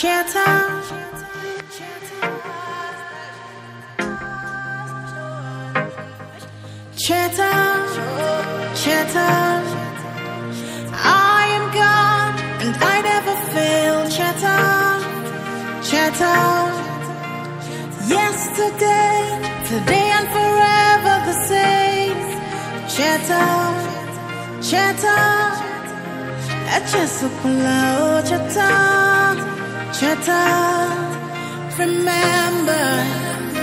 Chantal. Chantal, Chantal, I am God and I never fail. Chantal, Chantal, yesterday, today and forever the same. Chantal, Chantal, a Chesapalo, Chantal your time. Remember.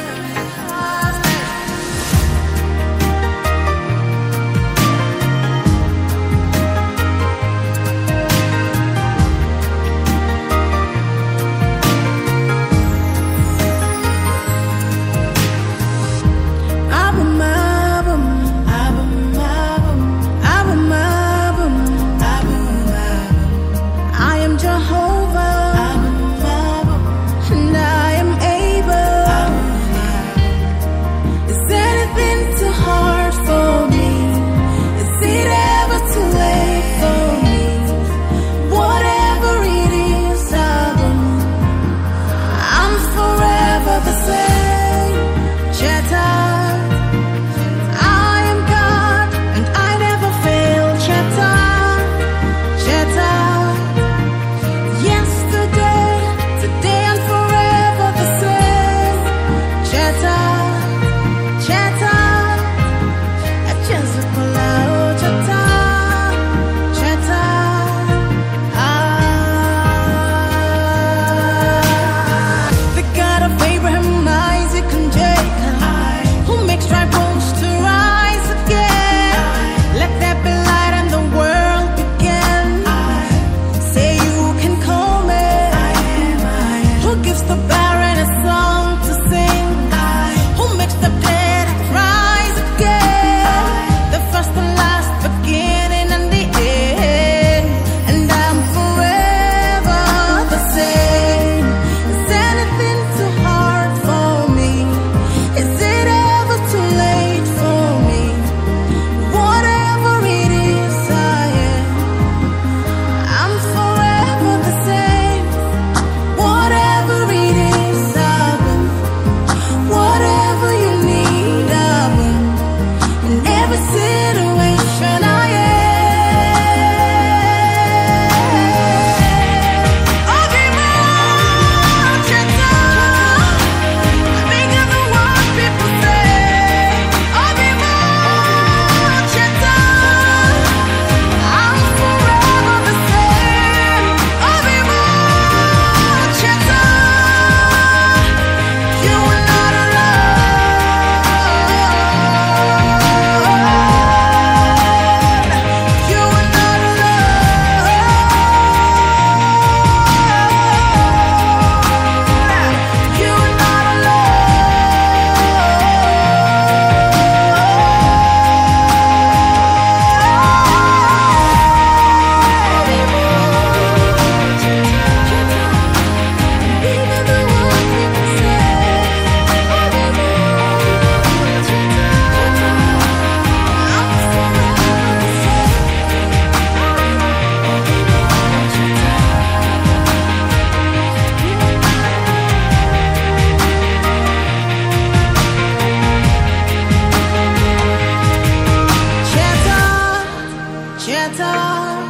shattered.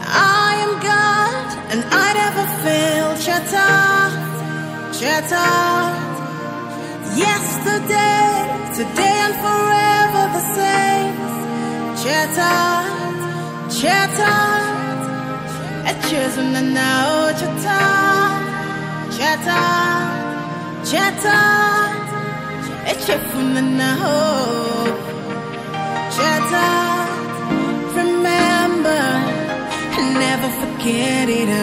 I am God, and I never fail. Shattered, shattered. Yesterday, today, and forever the same. Shattered, shattered. A chosen and now shattered, shattered, shattered. A chip from the now. get it out.